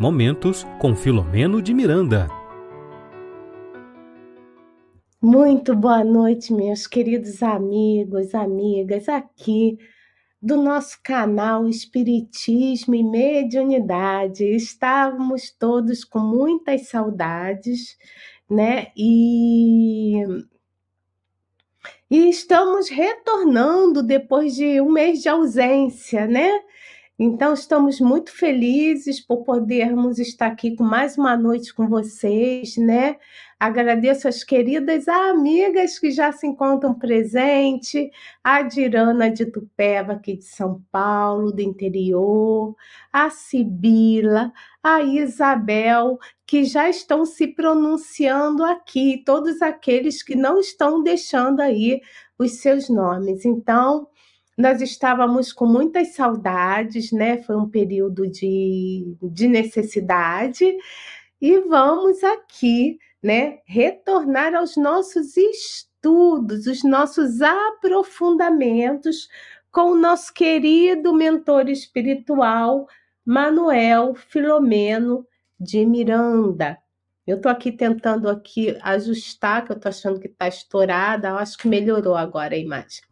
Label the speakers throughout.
Speaker 1: Momentos com Filomeno de Miranda.
Speaker 2: Muito boa noite, meus queridos amigos, amigas, aqui do nosso canal Espiritismo e Mediunidade. Estávamos todos com muitas saudades, né? E, e estamos retornando depois de um mês de ausência, né? Então, estamos muito felizes por podermos estar aqui com mais uma noite com vocês, né? Agradeço as queridas amigas que já se encontram presente, a Dirana de Tupéva, aqui de São Paulo, do interior, a Sibila, a Isabel, que já estão se pronunciando aqui, todos aqueles que não estão deixando aí os seus nomes. Então, nós estávamos com muitas saudades, né? Foi um período de, de necessidade, e vamos aqui, né, retornar aos nossos estudos, os nossos aprofundamentos com o nosso querido mentor espiritual, Manuel Filomeno de Miranda. Eu estou aqui tentando aqui ajustar, que eu estou achando que está estourada, eu acho que melhorou agora a imagem.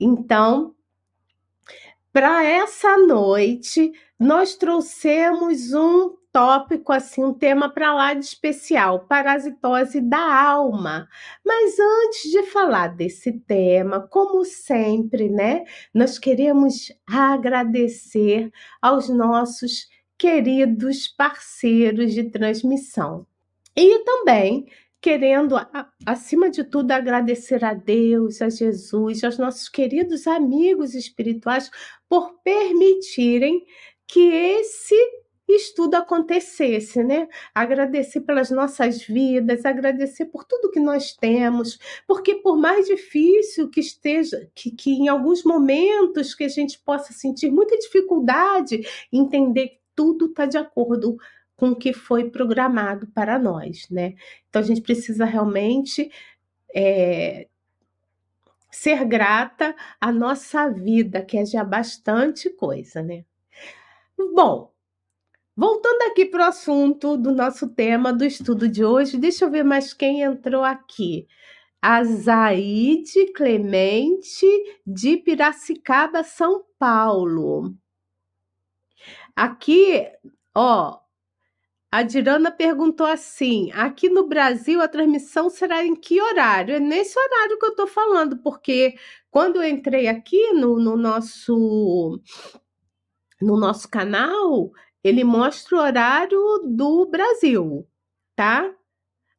Speaker 2: Então, para essa noite, nós trouxemos um tópico, assim, um tema para lá de especial, parasitose da alma. Mas antes de falar desse tema, como sempre, né, nós queremos agradecer aos nossos queridos parceiros de transmissão. E também querendo, acima de tudo, agradecer a Deus, a Jesus, aos nossos queridos amigos espirituais por permitirem que esse estudo acontecesse, né? Agradecer pelas nossas vidas, agradecer por tudo que nós temos, porque por mais difícil que esteja, que, que em alguns momentos que a gente possa sentir muita dificuldade, entender que tudo está de acordo com o que foi programado para nós, né? Então a gente precisa realmente é, ser grata à nossa vida, que é já bastante coisa, né? Bom, voltando aqui para o assunto do nosso tema do estudo de hoje, deixa eu ver mais quem entrou aqui. A Zaide Clemente de Piracicaba, São Paulo. Aqui, ó, a Dirana perguntou assim: aqui no Brasil a transmissão será em que horário? É nesse horário que eu estou falando, porque quando eu entrei aqui no, no, nosso no nosso canal, ele mostra o horário do Brasil, tá?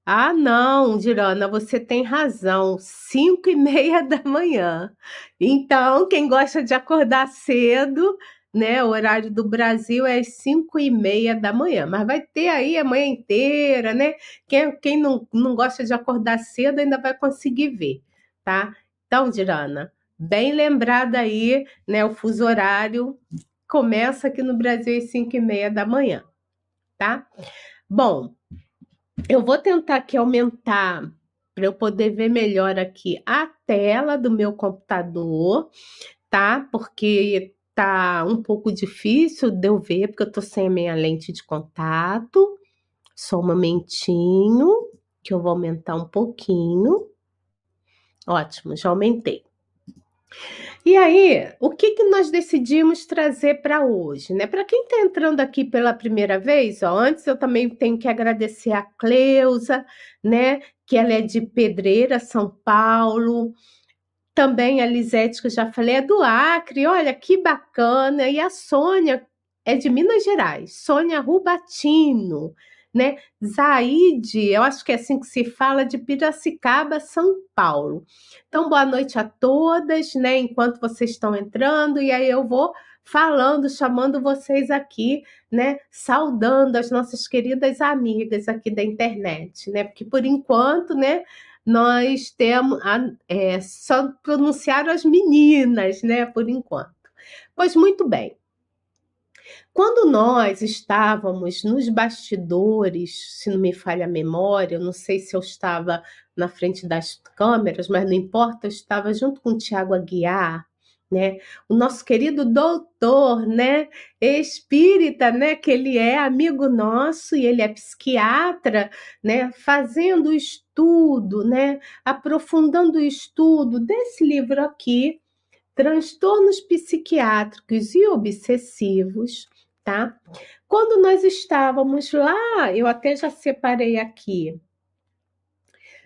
Speaker 2: Ah, não, Dirana, você tem razão. Cinco e meia da manhã. Então, quem gosta de acordar cedo, né? O horário do Brasil é às 5 e meia da manhã, mas vai ter aí a manhã inteira, né? Quem, quem não, não gosta de acordar cedo ainda vai conseguir ver, tá? Então, Dirana, bem lembrada aí, né? O fuso horário começa aqui no Brasil às 5 e meia da manhã, tá? Bom, eu vou tentar aqui aumentar para eu poder ver melhor aqui a tela do meu computador, tá? Porque tá um pouco difícil de eu ver, porque eu tô sem a minha lente de contato. Só um momentinho, que eu vou aumentar um pouquinho. Ótimo, já aumentei. E aí, o que, que nós decidimos trazer para hoje, né? Para quem está entrando aqui pela primeira vez, ó, antes eu também tenho que agradecer a Cleusa, né? Que ela é de Pedreira, São Paulo. Também a Lisete, que eu já falei, é do Acre, olha que bacana. E a Sônia é de Minas Gerais, Sônia Rubatino, né? Zaide, eu acho que é assim que se fala, de Piracicaba, São Paulo. Então, boa noite a todas, né? Enquanto vocês estão entrando, e aí eu vou falando, chamando vocês aqui, né? Saudando as nossas queridas amigas aqui da internet, né? Porque por enquanto, né? Nós temos é, só pronunciaram as meninas, né, por enquanto. Pois muito bem. Quando nós estávamos nos bastidores, se não me falha a memória, eu não sei se eu estava na frente das câmeras, mas não importa, eu estava junto com o Tiago Aguiar, né? O nosso querido doutor, né? Espírita, né? Que ele é amigo nosso e ele é psiquiatra, né? Fazendo o estudo, né? Aprofundando o estudo desse livro aqui, Transtornos Psiquiátricos e Obsessivos, tá? Quando nós estávamos lá, eu até já separei aqui,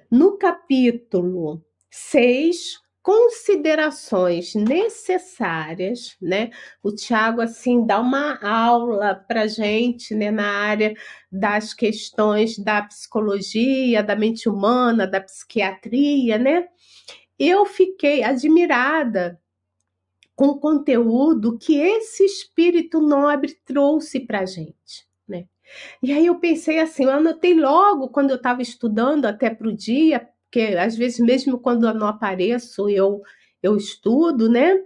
Speaker 2: no capítulo 6, considerações necessárias, né? O Tiago assim dá uma aula para gente, né, na área das questões da psicologia, da mente humana, da psiquiatria, né? Eu fiquei admirada com o conteúdo que esse espírito nobre trouxe para gente, né? E aí eu pensei assim, eu anotei logo quando eu estava estudando até para o dia porque às vezes mesmo quando eu não apareço, eu eu estudo, né?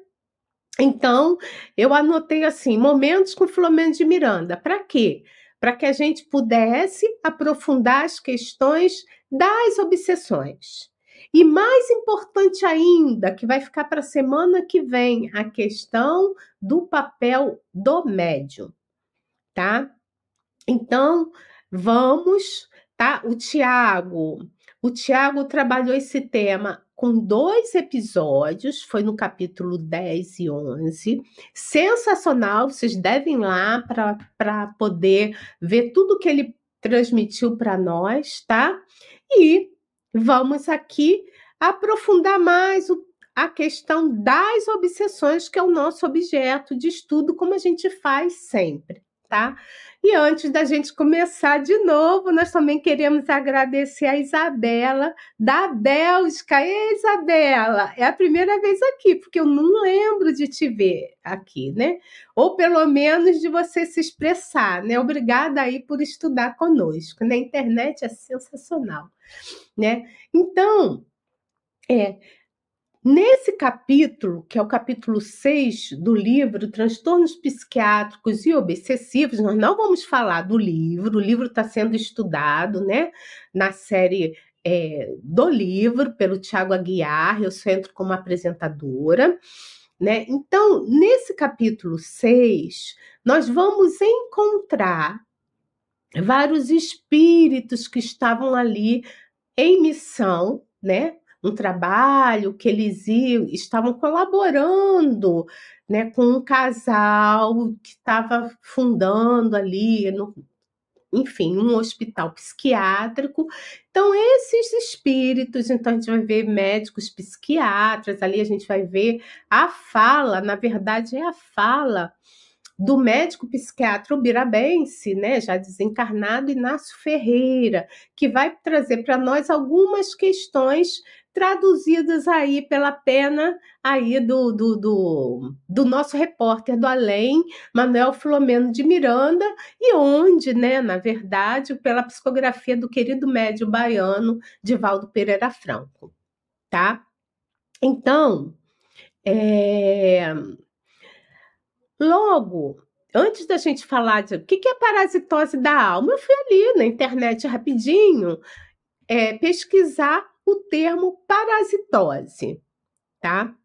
Speaker 2: Então, eu anotei assim, momentos com Filomeno de Miranda. Para quê? Para que a gente pudesse aprofundar as questões das obsessões. E mais importante ainda, que vai ficar para a semana que vem, a questão do papel do médium, tá? Então, vamos, tá? O Tiago, o Tiago trabalhou esse tema com dois episódios, foi no capítulo 10 e 11. Sensacional, vocês devem ir lá para poder ver tudo que ele transmitiu para nós, tá? E vamos aqui aprofundar mais o, a questão das obsessões, que é o nosso objeto de estudo, como a gente faz sempre, tá? E antes da gente começar de novo, nós também queremos agradecer a Isabela, da Bélgica. Ei, Isabela, é a primeira vez aqui, porque eu não lembro de te ver aqui, né? Ou pelo menos de você se expressar, né? Obrigada aí por estudar conosco. Na internet é sensacional, né? Então, é, Nesse capítulo, que é o capítulo 6 do livro Transtornos Psiquiátricos e Obsessivos, nós não vamos falar do livro, o livro está sendo estudado né, na série é, do livro pelo Tiago Aguiar, eu só entro como apresentadora. Né? Então, nesse capítulo 6, nós vamos encontrar vários espíritos que estavam ali em missão, né? Um trabalho que eles iam, estavam colaborando né, com um casal que estava fundando ali, no, enfim, um hospital psiquiátrico. Então, esses espíritos, então a gente vai ver médicos psiquiatras, ali a gente vai ver a fala, na verdade é a fala do médico psiquiatra ubirabense, né, já desencarnado, Inácio Ferreira, que vai trazer para nós algumas questões traduzidas aí pela pena aí do, do, do, do, nosso repórter do além, Manuel Filomeno de Miranda, e onde, né, na verdade, pela psicografia do querido médio baiano Divaldo Pereira Franco, tá? Então, é... logo, antes da gente falar de o que é parasitose da alma, eu fui ali na internet rapidinho é, pesquisar o termo parasitose, tá?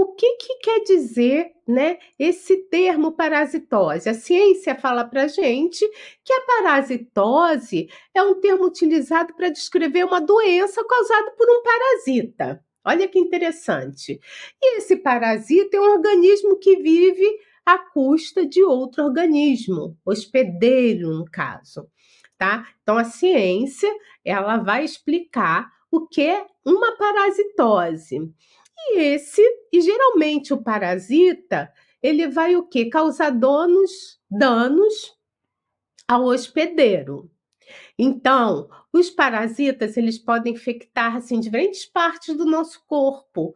Speaker 2: O que, que quer dizer, né, esse termo parasitose? A ciência fala para gente que a parasitose é um termo utilizado para descrever uma doença causada por um parasita. Olha que interessante. E esse parasita é um organismo que vive à custa de outro organismo, hospedeiro, no caso. Tá? Então a ciência ela vai explicar o que uma parasitose. E esse, e geralmente o parasita, ele vai o que? Causar danos, danos ao hospedeiro. Então, os parasitas, eles podem infectar assim diferentes partes do nosso corpo.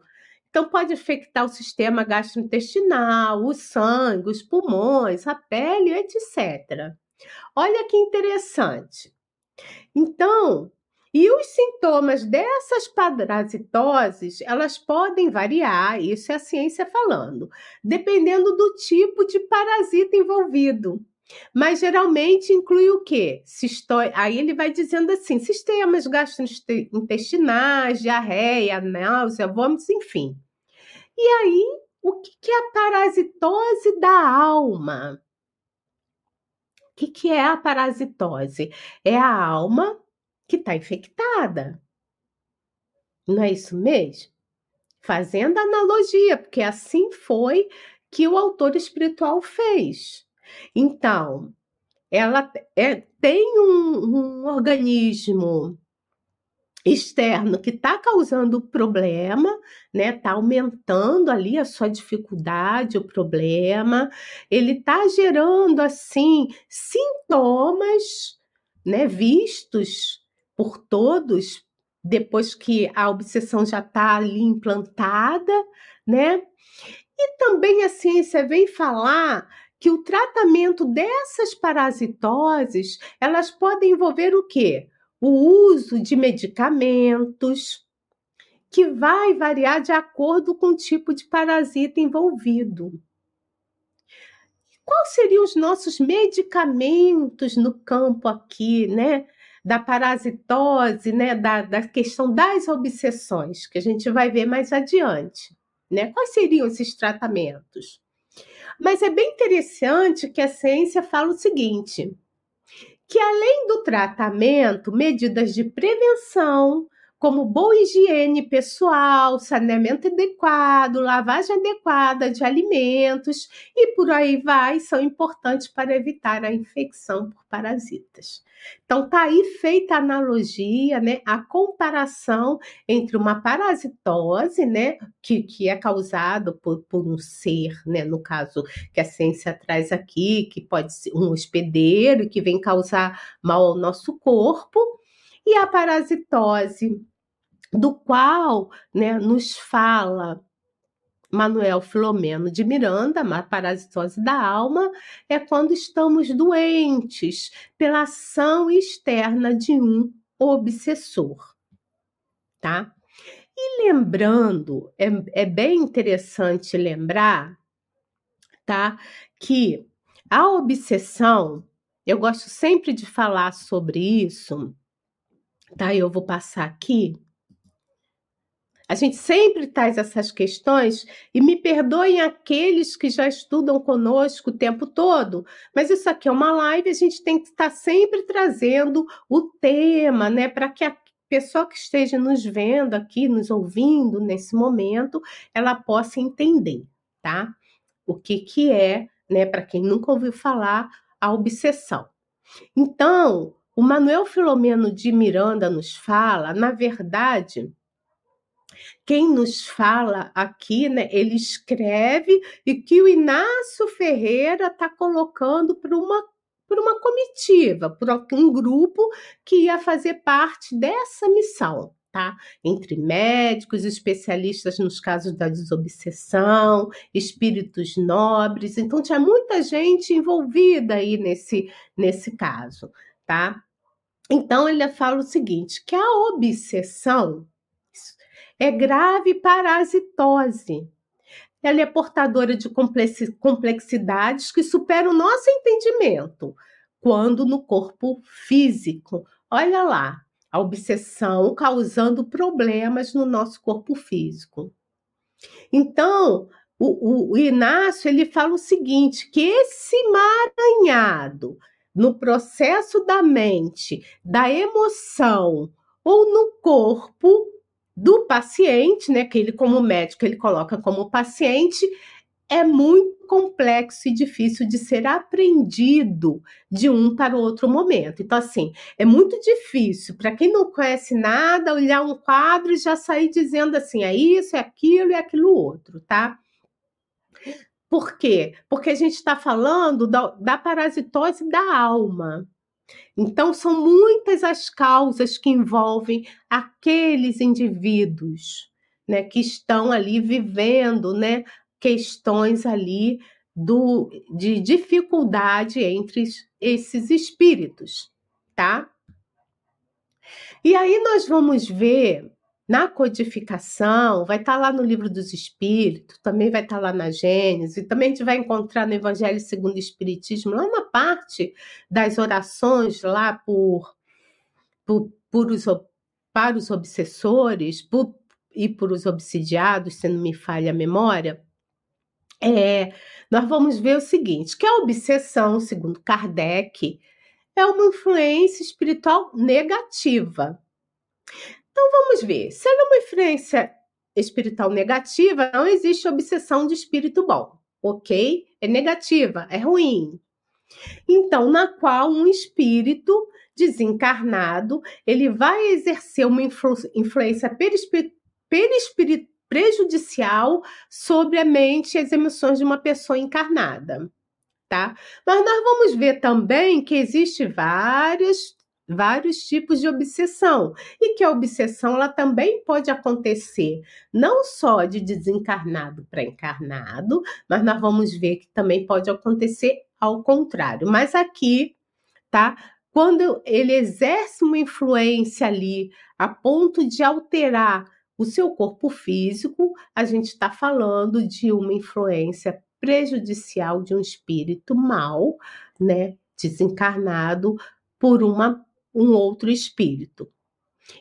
Speaker 2: Então, pode infectar o sistema gastrointestinal, o sangue, os pulmões, a pele, etc. Olha que interessante. Então, e os sintomas dessas parasitoses, elas podem variar, isso é a ciência falando, dependendo do tipo de parasita envolvido. Mas geralmente inclui o quê? Aí ele vai dizendo assim: sistemas gastrointestinais, diarreia, náusea, vômitos, enfim. E aí o que, é a parasitose da alma? O que é a parasitose? É a alma que está infectada. Não é isso mesmo? Fazendo analogia, porque assim foi que o autor espiritual fez. Então, ela é, tem um, um organismo externo que está causando problema, né? Está aumentando ali a sua dificuldade, o problema. Ele está gerando assim sintomas, né? Vistos por todos depois que a obsessão já está ali implantada, né? E também a ciência vem falar que o tratamento dessas parasitoses, elas podem envolver o quê? O uso de medicamentos, que vai variar de acordo com o tipo de parasita envolvido. Quais seriam os nossos medicamentos no campo aqui, né? Da parasitose, né, da, da questão das obsessões, que a gente vai ver mais adiante. Né? Quais seriam esses tratamentos? Mas é bem interessante que a ciência fala o seguinte: que além do tratamento, medidas de prevenção, como boa higiene pessoal, saneamento adequado, lavagem adequada de alimentos e por aí vai, são importantes para evitar a infecção por parasitas. Então, tá aí feita a analogia, né, a comparação entre uma parasitose, né, que, que é causado por, por um ser, né, no caso que a ciência traz aqui, que pode ser um hospedeiro que vem causar mal ao nosso corpo, e a parasitose do qual né, nos fala Manuel Filomeno de Miranda, a parasitose da alma, é quando estamos doentes pela ação externa de um obsessor, tá? E lembrando, é, é bem interessante lembrar, tá? Que a obsessão, eu gosto sempre de falar sobre isso, tá? Eu vou passar aqui a gente sempre traz essas questões e me perdoem aqueles que já estudam conosco o tempo todo, mas isso aqui é uma live, a gente tem que estar sempre trazendo o tema, né, para que a pessoa que esteja nos vendo aqui, nos ouvindo nesse momento, ela possa entender, tá? O que que é, né, para quem nunca ouviu falar, a obsessão. Então, o Manuel Filomeno de Miranda nos fala, na verdade, quem nos fala aqui, né, ele escreve e que o Inácio Ferreira está colocando para uma por uma comitiva, por um grupo que ia fazer parte dessa missão, tá? Entre médicos, especialistas nos casos da desobsessão, espíritos nobres. Então tinha muita gente envolvida aí nesse nesse caso, tá? Então ele fala o seguinte, que a obsessão é grave parasitose. Ela é portadora de complexidades que superam o nosso entendimento, quando no corpo físico. Olha lá, a obsessão causando problemas no nosso corpo físico. Então, o, o, Inácio ele fala o seguinte: que esse emaranhado no processo da mente, da emoção ou no corpo do paciente, né, que ele como médico ele coloca como paciente, é muito complexo e difícil de ser aprendido de um para o outro momento. Então, assim, é muito difícil para quem não conhece nada olhar um quadro e já sair dizendo assim: é isso, é aquilo, é aquilo outro, tá? Por quê? Porque a gente está falando da, da parasitose da alma. Então, são muitas as causas que envolvem aqueles indivíduos né, que estão ali vivendo né, questões ali do, de dificuldade entre esses espíritos, tá? E aí nós vamos ver na codificação, vai estar tá lá no livro dos Espíritos, também vai estar tá lá na Gênesis, e também a gente vai encontrar no Evangelho segundo o Espiritismo, lá na parte das orações, lá por, por, por os, para os obsessores por, e por os obsidiados, se não me falha a memória, é, nós vamos ver o seguinte: que a obsessão, segundo Kardec, é uma influência espiritual negativa. Então vamos ver. Se ela é uma influência espiritual negativa, não existe obsessão de espírito bom, ok? É negativa, é ruim. Então, na qual um espírito desencarnado ele vai exercer uma influ influência perispiritual prejudicial sobre a mente e as emoções de uma pessoa encarnada, tá? Mas nós vamos ver também que existe vários vários tipos de obsessão e que a obsessão ela também pode acontecer não só de desencarnado para encarnado, mas nós vamos ver que também pode acontecer ao contrário. Mas aqui, tá? Quando ele exerce uma influência ali a ponto de alterar o seu corpo físico, a gente está falando de uma influência prejudicial de um espírito mal, né, desencarnado por uma, um outro espírito.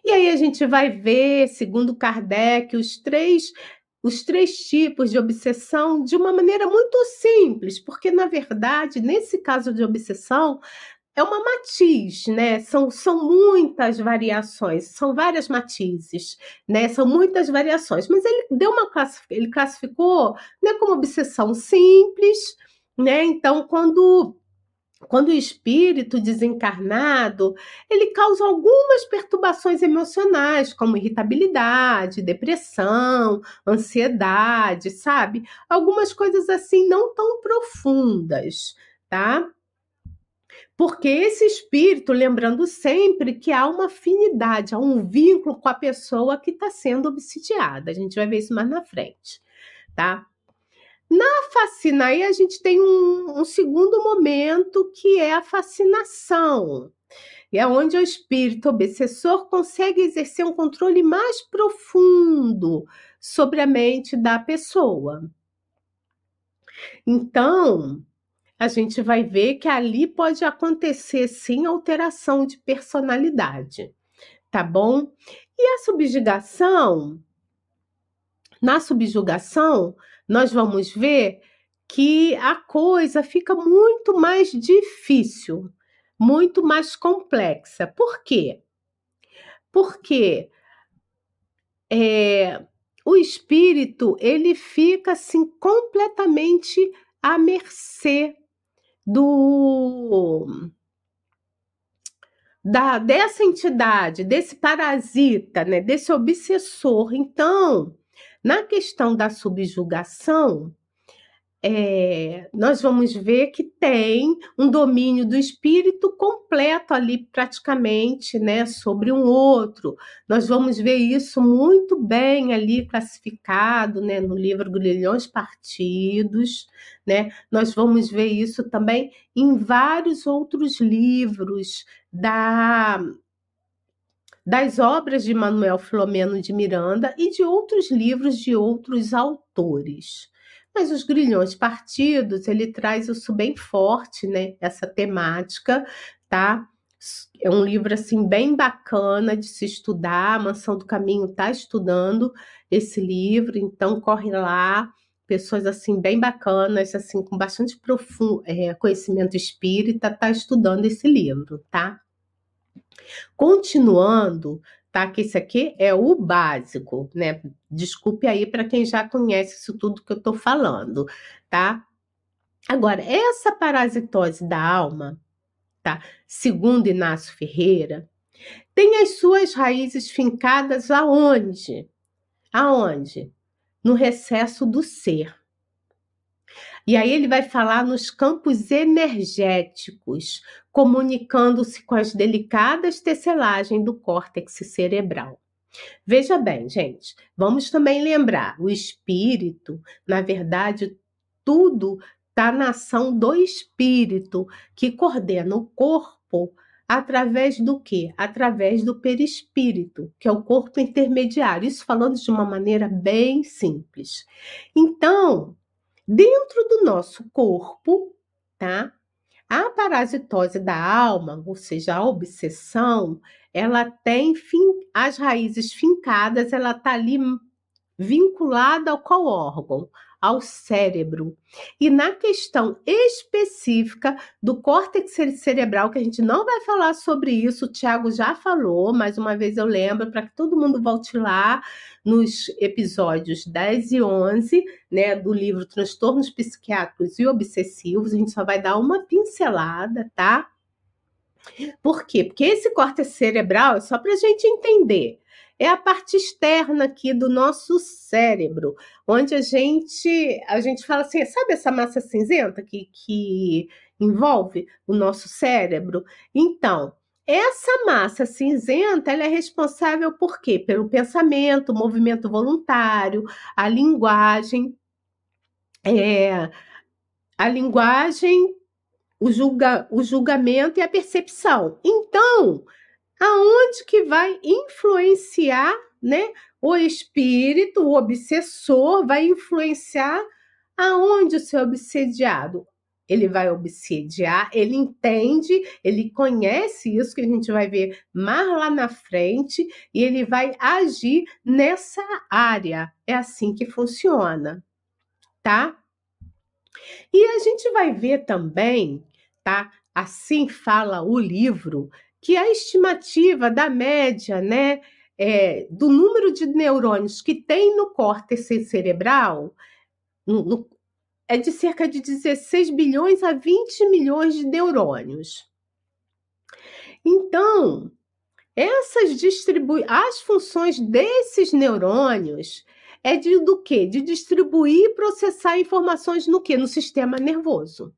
Speaker 2: E aí a gente vai ver, segundo Kardec, os três os três tipos de obsessão de uma maneira muito simples, porque na verdade, nesse caso de obsessão, é uma matiz, né? São, são muitas variações, são várias matizes, né? São muitas variações, mas ele deu uma ele classificou, né, como obsessão simples, né? Então, quando quando o espírito desencarnado, ele causa algumas perturbações emocionais, como irritabilidade, depressão, ansiedade, sabe? Algumas coisas assim não tão profundas, tá? Porque esse espírito, lembrando sempre que há uma afinidade, há um vínculo com a pessoa que está sendo obsidiada. A gente vai ver isso mais na frente, tá? Na fascina, aí a gente tem um, um segundo momento que é a fascinação. E é onde o espírito obsessor consegue exercer um controle mais profundo sobre a mente da pessoa. Então, a gente vai ver que ali pode acontecer sim alteração de personalidade, tá bom? E a subjugação, na subjugação, nós vamos ver que a coisa fica muito mais difícil, muito mais complexa. Por quê? Porque é, o espírito ele fica assim completamente à mercê do da dessa entidade, desse parasita, né, desse obsessor. Então, na questão da subjugação, é, nós vamos ver que tem um domínio do espírito completo ali, praticamente, né, sobre um outro. Nós vamos ver isso muito bem ali classificado, né, no livro Grilhões Partidos, né? Nós vamos ver isso também em vários outros livros da das obras de Manuel Filomeno de Miranda e de outros livros de outros autores. Mas os grilhões partidos, ele traz isso bem forte, né? Essa temática, tá? É um livro assim bem bacana de se estudar. A Mansão do Caminho está estudando esse livro, então corre lá. Pessoas assim bem bacanas, assim com bastante profundo é, conhecimento espírita, tá estudando esse livro, tá? Continuando, tá? Que esse aqui é o básico, né? Desculpe aí para quem já conhece isso tudo que eu estou falando, tá? Agora, essa parasitose da alma, tá? Segundo Inácio Ferreira, tem as suas raízes fincadas aonde? Aonde? No recesso do ser. E aí ele vai falar nos campos energéticos, comunicando-se com as delicadas tecelagens do córtex cerebral. Veja bem, gente, vamos também lembrar: o espírito, na verdade, tudo está na ação do espírito, que coordena o corpo através do que? Através do perispírito, que é o corpo intermediário. Isso falando de uma maneira bem simples. Então, Dentro do nosso corpo, tá? A parasitose da alma, ou seja, a obsessão, ela tem fim, as raízes fincadas, ela tá ali vinculada ao qual órgão? Ao cérebro. E na questão específica do córtex cerebral, que a gente não vai falar sobre isso, o Tiago já falou, mais uma vez eu lembro, para que todo mundo volte lá nos episódios 10 e 11, né, do livro Transtornos Psiquiátricos e Obsessivos, a gente só vai dar uma pincelada, tá? Por quê? Porque esse córtex cerebral é só para a gente entender é a parte externa aqui do nosso cérebro, onde a gente a gente fala assim, sabe essa massa cinzenta que, que envolve o nosso cérebro? Então, essa massa cinzenta ela é responsável por quê? Pelo pensamento, movimento voluntário, a linguagem, é, a linguagem, o, julga, o julgamento e a percepção. Então, aonde que vai influenciar, né? O espírito, o obsessor, vai influenciar aonde o seu obsediado. Ele vai obsediar, ele entende, ele conhece isso que a gente vai ver mais lá na frente e ele vai agir nessa área. É assim que funciona, tá? E a gente vai ver também, tá? Assim fala o livro, que a estimativa da média, né, é, do número de neurônios que tem no córtex cerebral no, no, é de cerca de 16 bilhões a 20 milhões de neurônios. Então, essas distribui as funções desses neurônios é de do quê? De distribuir e processar informações no quê? No sistema nervoso.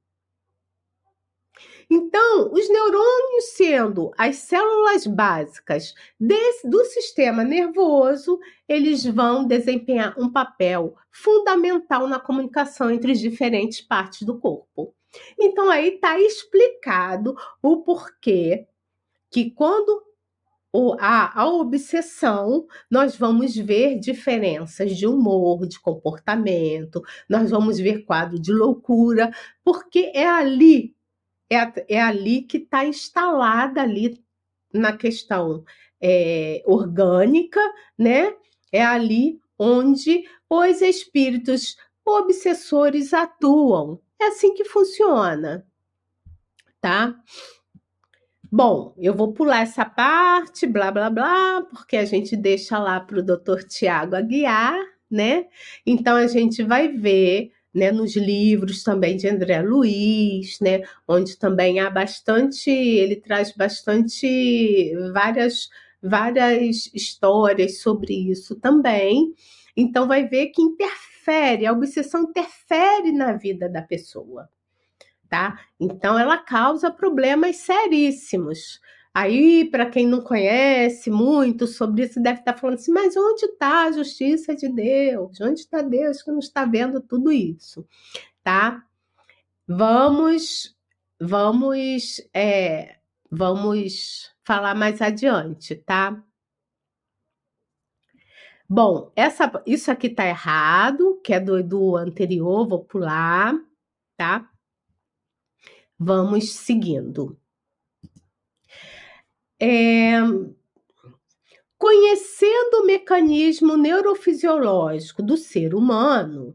Speaker 2: Então, os neurônios sendo as células básicas desse, do sistema nervoso, eles vão desempenhar um papel fundamental na comunicação entre as diferentes partes do corpo. Então, aí está explicado o porquê que quando a, a obsessão, nós vamos ver diferenças de humor, de comportamento, nós vamos ver quadro de loucura, porque é ali é, é ali que está instalada ali na questão é, orgânica, né? É ali onde os espíritos obsessores atuam. É assim que funciona, tá? Bom, eu vou pular essa parte, blá blá blá, porque a gente deixa lá para o doutor Tiago Aguiar, né? Então a gente vai ver né, nos livros também de André Luiz, né, onde também há bastante, ele traz bastante várias várias histórias sobre isso também. Então vai ver que interfere, a obsessão interfere na vida da pessoa, tá? Então ela causa problemas seríssimos. Aí, para quem não conhece muito sobre isso, deve estar falando assim: mas onde está a justiça de Deus? Onde está Deus que não está vendo tudo isso? Tá? Vamos, vamos, é, vamos falar mais adiante, tá? Bom, essa, isso aqui tá errado, que é do, do anterior, vou pular, tá? Vamos seguindo. É, conhecendo o mecanismo neurofisiológico do ser humano,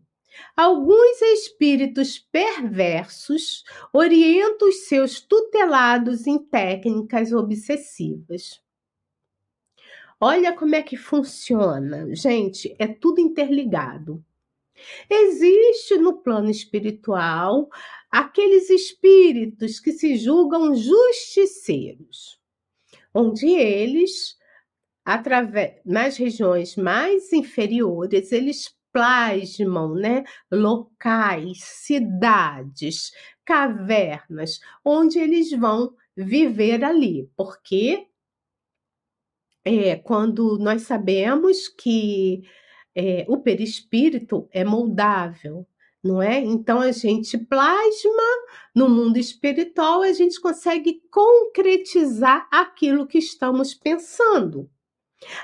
Speaker 2: alguns espíritos perversos orientam os seus tutelados em técnicas obsessivas. Olha como é que funciona, gente, é tudo interligado. Existe no plano espiritual aqueles espíritos que se julgam justiceiros onde eles, através, nas regiões mais inferiores, eles plasmam né, locais, cidades, cavernas, onde eles vão viver ali, porque é, quando nós sabemos que é, o perispírito é moldável, não é? Então a gente plasma no mundo espiritual, a gente consegue concretizar aquilo que estamos pensando.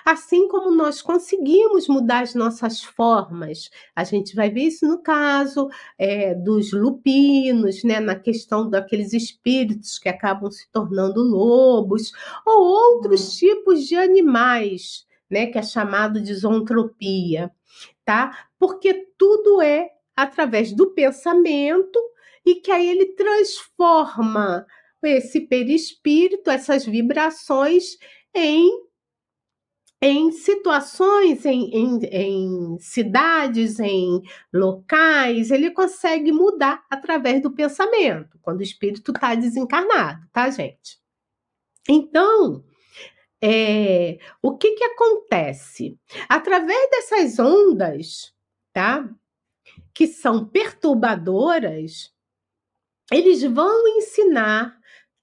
Speaker 2: Assim como nós conseguimos mudar as nossas formas, a gente vai ver isso no caso é, dos lupinos, né, na questão daqueles espíritos que acabam se tornando lobos, ou outros hum. tipos de animais, né, que é chamado de zoantropia, tá? Porque tudo é através do pensamento e que aí ele transforma esse perispírito, essas vibrações em em situações, em, em, em, cidades, em locais, ele consegue mudar através do pensamento, quando o espírito está desencarnado, tá, gente? Então, é, o que, que acontece? Através dessas ondas, tá? Que são perturbadoras, eles vão ensinar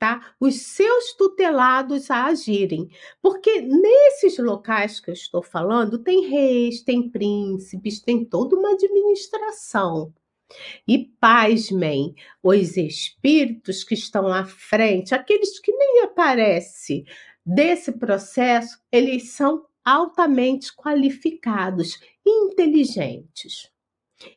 Speaker 2: tá? Os seus tutelados a agirem. Porque nesses locais que eu estou falando, tem reis, tem príncipes, tem toda uma administração. E pasmem, os espíritos que estão à frente, aqueles que nem aparecem desse processo, eles são altamente qualificados, inteligentes.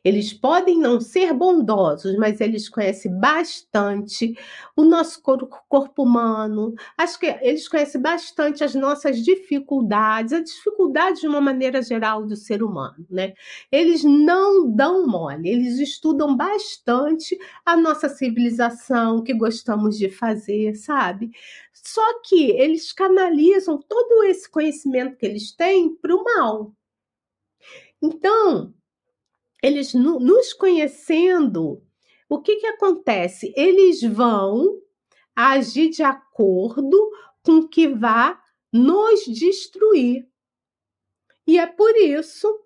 Speaker 2: Eles podem não ser bondosos, mas eles conhecem bastante o nosso corpo, humano. Acho que eles conhecem bastante as nossas dificuldades, as dificuldades de uma maneira geral do ser humano, né? Eles não dão mole, eles estudam bastante a nossa civilização, o que gostamos de fazer, sabe? Só que eles canalizam todo esse conhecimento que eles têm para o mal. Então, eles nos conhecendo, o que, que acontece? Eles vão agir de acordo com o que vai nos destruir. E é por isso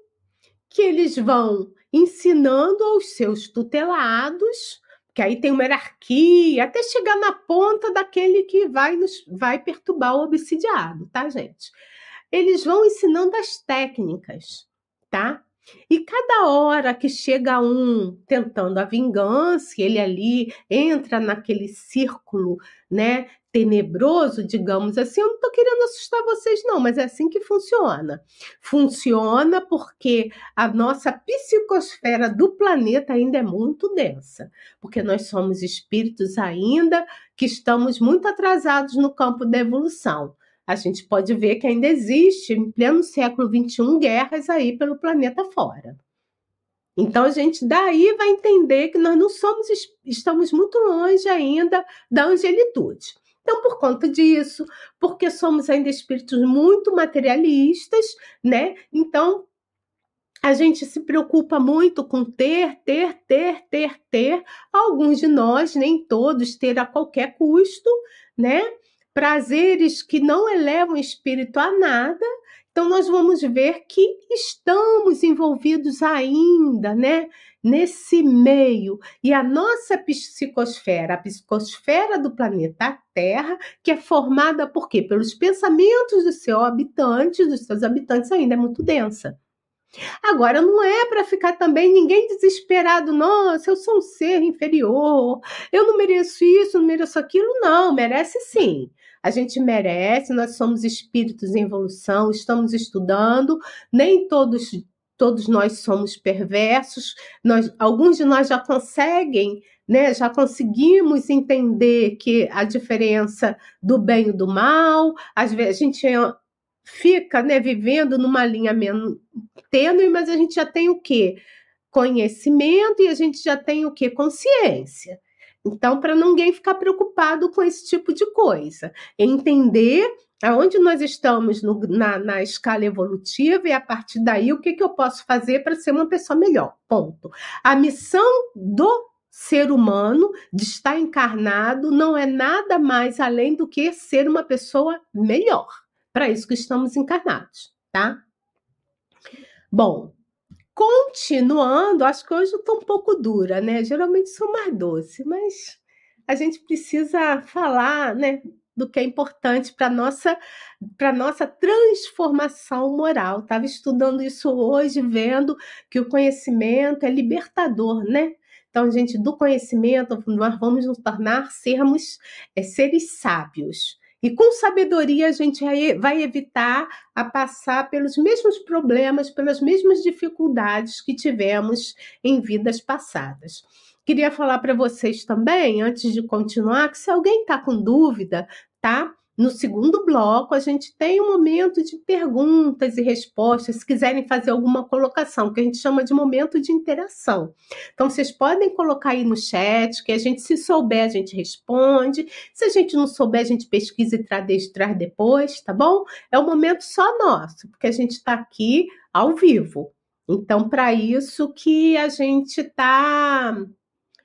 Speaker 2: que eles vão ensinando aos seus tutelados, que aí tem uma hierarquia, até chegar na ponta daquele que vai nos vai perturbar o obsidiado, tá, gente? Eles vão ensinando as técnicas, tá? E cada hora que chega um tentando a vingança, ele ali entra naquele círculo, né, tenebroso, digamos assim. Eu não estou querendo assustar vocês, não, mas é assim que funciona. Funciona porque a nossa psicosfera do planeta ainda é muito densa, porque nós somos espíritos ainda que estamos muito atrasados no campo da evolução a gente pode ver que ainda existe, em pleno século XXI, guerras aí pelo planeta fora. Então a gente daí vai entender que nós não somos, estamos muito longe ainda da angelitude. Então, por conta disso, porque somos ainda espíritos muito materialistas, né? Então, a gente se preocupa muito com ter, ter, ter, ter, ter. Alguns de nós, nem todos, ter a qualquer custo, né? Prazeres que não elevam o espírito a nada. Então nós vamos ver que estamos envolvidos ainda, né, nesse meio. E a nossa psicosfera, a psicosfera do planeta Terra, que é formada por quê? Pelos pensamentos dos seus habitantes, dos seus habitantes ainda é muito densa. Agora, não é para ficar também ninguém desesperado, nossa, eu sou um ser inferior, eu não mereço isso, não mereço aquilo, não, merece sim. A gente merece, nós somos espíritos em evolução, estamos estudando, nem todos todos nós somos perversos, nós, alguns de nós já conseguem, né, já conseguimos entender que a diferença do bem e do mal, às vezes a gente fica né, vivendo numa linha menos tênue, mas a gente já tem o quê? Conhecimento e a gente já tem o quê? Consciência. Então, para ninguém ficar preocupado com esse tipo de coisa, entender aonde nós estamos no, na, na, escala evolutiva e a partir daí o que, que eu posso fazer para ser uma pessoa melhor. Ponto. A missão do ser humano de estar encarnado não é nada mais além do que ser uma pessoa melhor. Para isso que estamos encarnados, tá? Bom, Continuando, acho que hoje eu estou um pouco dura, né? Geralmente sou mais doce, mas a gente precisa falar, né, do que é importante para nossa para nossa transformação moral. Estava estudando isso hoje, vendo que o conhecimento é libertador, né? Então, gente, do conhecimento nós vamos nos tornar sermos é, seres sábios. E com sabedoria a gente vai evitar a passar pelos mesmos problemas, pelas mesmas dificuldades que tivemos em vidas passadas. Queria falar para vocês também, antes de continuar, que se alguém está com dúvida, tá? No segundo bloco, a gente tem um momento de perguntas e respostas, se quiserem fazer alguma colocação, que a gente chama de momento de interação. Então, vocês podem colocar aí no chat, que a gente, se souber, a gente responde. Se a gente não souber, a gente pesquisa e traz, depois, tá bom? É um momento só nosso, porque a gente está aqui ao vivo. Então, para isso que a gente está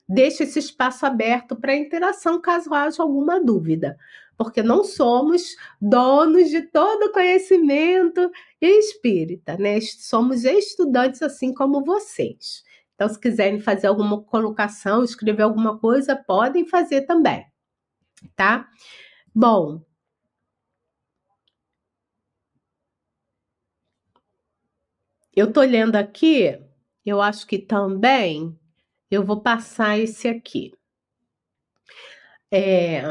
Speaker 2: deixa esse espaço aberto para interação caso haja alguma dúvida, porque não somos donos de todo o conhecimento espírita, né? Somos estudantes assim como vocês. Então, se quiserem fazer alguma colocação, escrever alguma coisa, podem fazer também, tá? Bom, eu tô lendo aqui, eu acho que também eu vou passar esse aqui. É,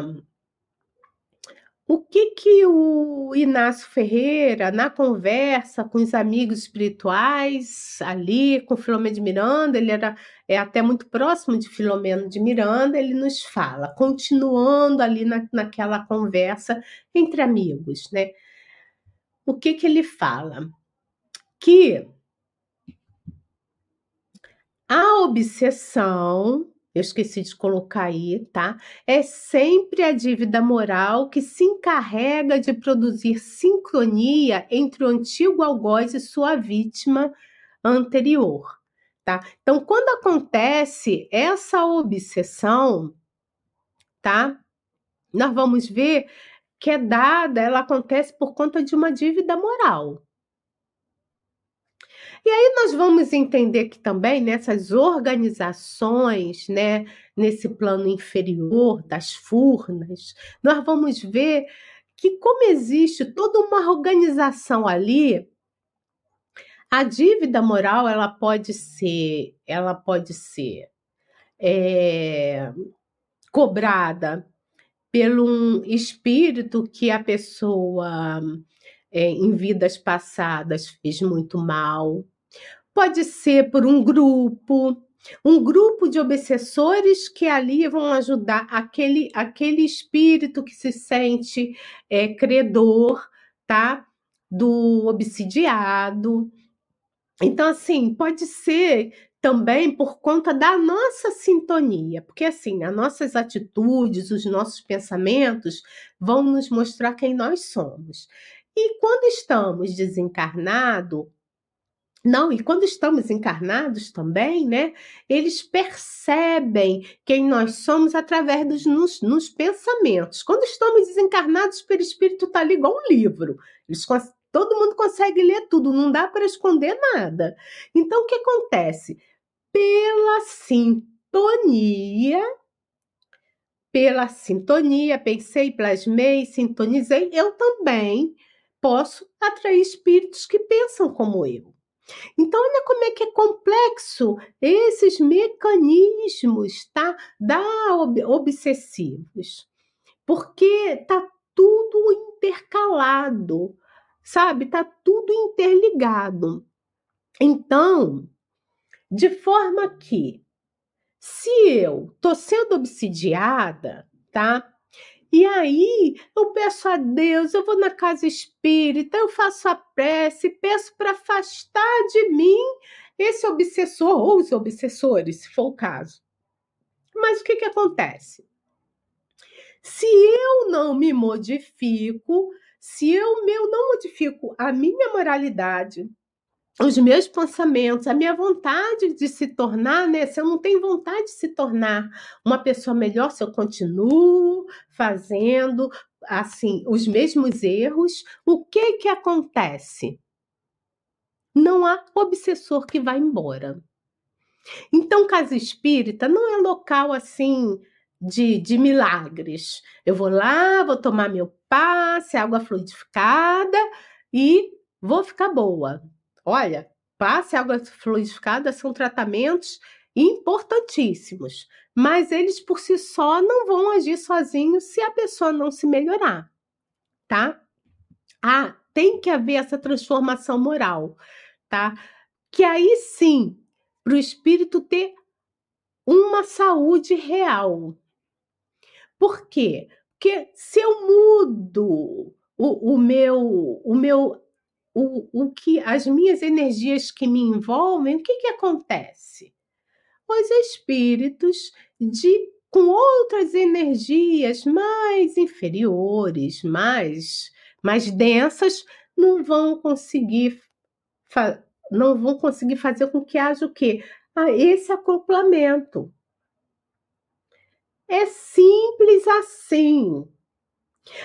Speaker 2: o que que o Inácio Ferreira, na conversa com os amigos espirituais, ali com Filomeno de Miranda, ele era é até muito próximo de Filomeno de Miranda, ele nos fala, continuando ali na, naquela conversa entre amigos, né? O que que ele fala? Que a obsessão, eu esqueci de colocar aí, tá? É sempre a dívida moral que se encarrega de produzir sincronia entre o antigo algoz e sua vítima anterior, tá? Então, quando acontece essa obsessão, tá? Nós vamos ver que é dada, ela acontece por conta de uma dívida moral, e aí nós vamos entender que também nessas organizações, né, nesse plano inferior das furnas, nós vamos ver que como existe toda uma organização ali, a dívida moral ela pode ser, ela pode ser é, cobrada pelo um espírito que a pessoa é, em vidas passadas fez muito mal, Pode ser por um grupo, um grupo de obsessores que ali vão ajudar aquele, aquele espírito que se sente é, credor, tá? Do obsidiado. Então, assim, pode ser também por conta da nossa sintonia, porque assim, as nossas atitudes, os nossos pensamentos vão nos mostrar quem nós somos. E quando estamos desencarnados, não, e quando estamos encarnados também, né? Eles percebem quem nós somos através dos nos, nos pensamentos. Quando estamos desencarnados, o perispírito está ali igual um livro. Eles, todo mundo consegue ler tudo, não dá para esconder nada. Então, o que acontece? Pela sintonia, pela sintonia, pensei, plasmei, sintonizei, eu também posso atrair espíritos que pensam como eu. Então, olha como é que é complexo esses mecanismos, tá? Da ob obsessivos. Porque tá tudo intercalado, sabe? Tá tudo interligado. Então, de forma que se eu tô sendo obsidiada, tá? E aí eu peço a Deus, eu vou na casa espírita, eu faço a prece, peço para afastar de mim esse obsessor ou os obsessores, se for o caso. Mas o que, que acontece? Se eu não me modifico, se eu meu não modifico a minha moralidade, os meus pensamentos, a minha vontade de se tornar, né? Se eu não tenho vontade de se tornar uma pessoa melhor, se eu continuo fazendo assim os mesmos erros, o que que acontece? Não há obsessor que vai embora. Então, casa espírita não é local assim de, de milagres. Eu vou lá, vou tomar meu passe, água fluidificada e vou ficar boa. Olha, passe água fluidificada são tratamentos importantíssimos, mas eles por si só não vão agir sozinhos se a pessoa não se melhorar, tá? Ah, tem que haver essa transformação moral, tá? Que aí sim, para o espírito ter uma saúde real. Por quê? que se eu mudo o, o meu, o meu, o, o que as minhas energias que me envolvem, o que, que acontece? Os espíritos de com outras energias mais inferiores, mais mais densas, não vão conseguir não vão conseguir fazer com que haja o quê? Ah, esse acoplamento. É simples assim.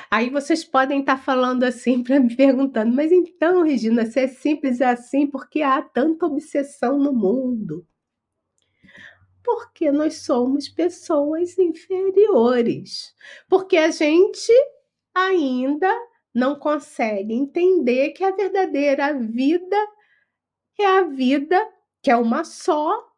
Speaker 2: Aí vocês podem estar falando assim para me perguntando, mas então, Regina, se é simples assim, por que há tanta obsessão no mundo? Porque nós somos pessoas inferiores. Porque a gente ainda não consegue entender que a verdadeira vida é a vida que é uma só,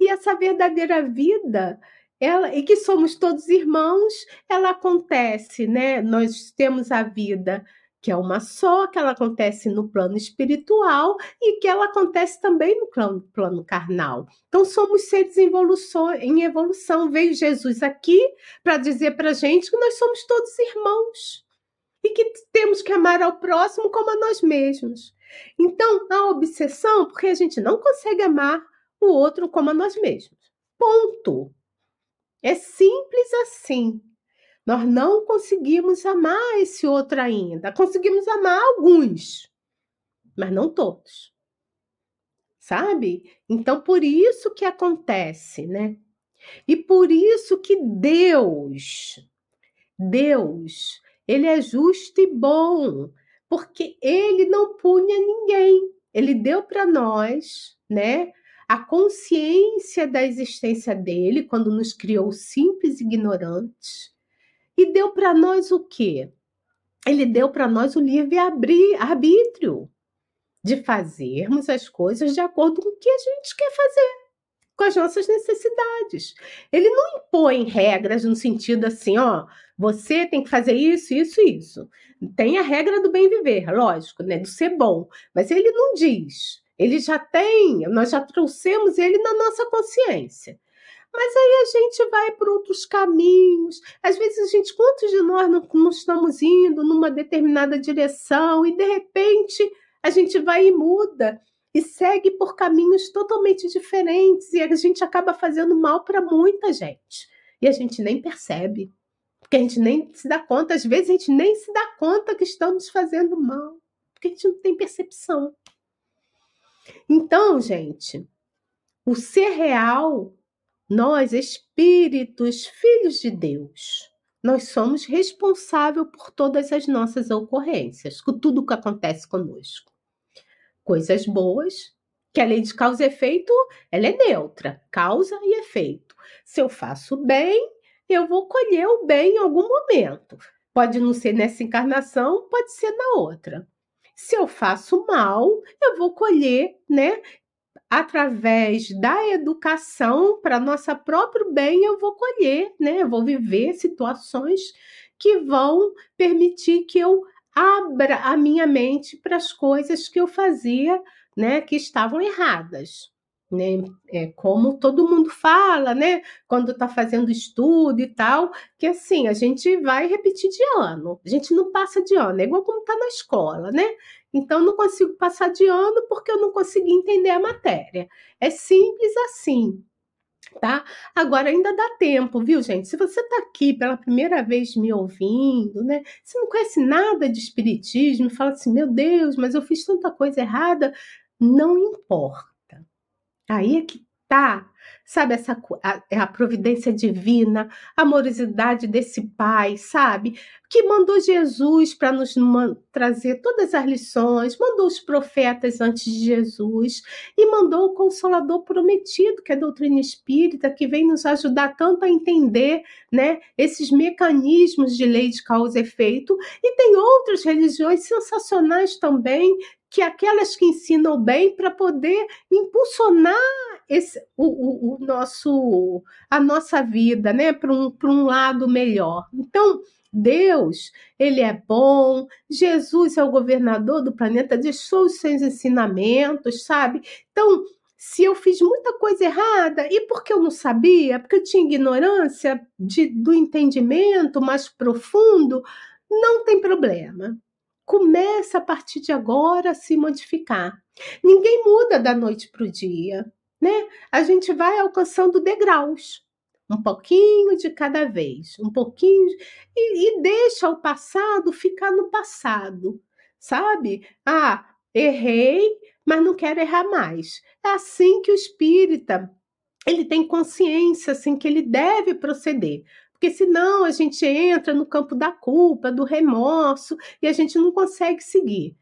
Speaker 2: e essa verdadeira vida ela, e que somos todos irmãos, ela acontece, né? Nós temos a vida que é uma só, que ela acontece no plano espiritual e que ela acontece também no plano, plano carnal. Então, somos seres em evolução, em evolução. Veio Jesus aqui para dizer para a gente que nós somos todos irmãos e que temos que amar ao próximo como a nós mesmos. Então, a obsessão, porque a gente não consegue amar o outro como a nós mesmos. Ponto. É simples assim. Nós não conseguimos amar esse outro ainda. Conseguimos amar alguns, mas não todos. Sabe? Então, por isso que acontece, né? E por isso que Deus, Deus, ele é justo e bom, porque ele não punha ninguém. Ele deu para nós, né, a consciência da existência dele quando nos criou simples ignorantes. E deu para nós o quê? Ele deu para nós o livre arbítrio de fazermos as coisas de acordo com o que a gente quer fazer, com as nossas necessidades. Ele não impõe regras no sentido assim, ó, você tem que fazer isso, isso, isso. Tem a regra do bem viver, lógico, né, do ser bom, mas ele não diz ele já tem, nós já trouxemos ele na nossa consciência. Mas aí a gente vai por outros caminhos. Às vezes a gente, quantos de nós não, não estamos indo numa determinada direção e de repente a gente vai e muda e segue por caminhos totalmente diferentes e a gente acaba fazendo mal para muita gente. E a gente nem percebe, porque a gente nem se dá conta, às vezes a gente nem se dá conta que estamos fazendo mal, porque a gente não tem percepção. Então, gente, o ser real, nós, espíritos, filhos de Deus, nós somos responsáveis por todas as nossas ocorrências, por tudo que acontece conosco. Coisas boas, que a lei de causa e efeito, ela é neutra, causa e efeito. Se eu faço bem, eu vou colher o bem em algum momento. Pode não ser nessa encarnação, pode ser na outra. Se eu faço mal, eu vou colher, né? Através da educação para nosso próprio bem, eu vou colher, né? Eu vou viver situações que vão permitir que eu abra a minha mente para as coisas que eu fazia, né, que estavam erradas né? É, como todo mundo fala, né? Quando está fazendo estudo e tal, que assim, a gente vai repetir de ano, a gente não passa de ano, é igual como está na escola, né? Então, não consigo passar de ano porque eu não consegui entender a matéria. É simples assim, tá? Agora ainda dá tempo, viu, gente? Se você está aqui pela primeira vez me ouvindo, né? Se não conhece nada de espiritismo, fala assim: meu Deus, mas eu fiz tanta coisa errada. Não importa Aí é que tá, sabe, essa a, é a providência divina, a amorosidade desse Pai, sabe? Que mandou Jesus para nos trazer todas as lições, mandou os profetas antes de Jesus e mandou o Consolador prometido, que é a doutrina espírita, que vem nos ajudar tanto a entender, né, esses mecanismos de lei de causa e efeito. E tem outras religiões sensacionais também que aquelas que ensinam bem para poder impulsionar esse, o, o, o, nosso, a nossa vida né, para um, um lado melhor. Então, Deus, ele é bom, Jesus é o governador do planeta, deixou os seus ensinamentos, sabe? Então, se eu fiz muita coisa errada e porque eu não sabia, porque eu tinha ignorância de, do entendimento mais profundo, não tem problema. Começa a partir de agora a se modificar. Ninguém muda da noite para o dia, né? A gente vai alcançando degraus, um pouquinho de cada vez, um pouquinho, e, e deixa o passado ficar no passado, sabe? Ah, errei, mas não quero errar mais. É assim que o espírita ele tem consciência assim que ele deve proceder. Porque senão a gente entra no campo da culpa, do remorso e a gente não consegue seguir.